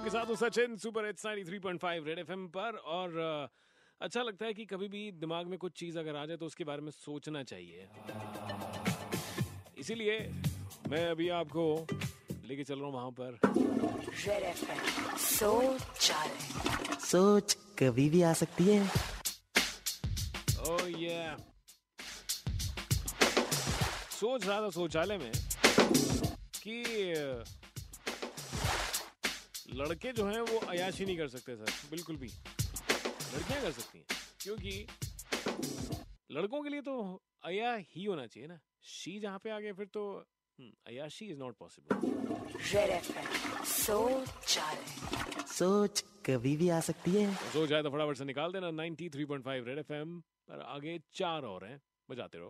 आपके साथ हूँ Sachin super eights 93.5 red FM पर। और अच्छा लगता है कि कभी भी दिमाग में कुछ चीज़ अगर आ जाए तो उसके बारे में सोचना चाहिए। इसीलिए मैं अभी आपको लेके चल रहा हूँ वहाँ पर। सोच सोच कभी भी आ सकती है। ओह ये सोच रहा था शौचालय में। लड़के जो हैं वो अयाशी नहीं कर सकते सर। बिल्कुल भी। लड़कियाँ कर सकती हैं। क्योंकि लड़कों के लिए तो अया ही होना चाहिए ना। शी जहाँ पे आ गए फिर तो हम्म, अयाशी इज़ नॉट पॉसिबल सोच सोच कभी भी आ सकती है। सोच जाए तो फटाफट से निकाल देना। 93.5 रेड एफएम पर आगे चार और हैं। बजाते रहो।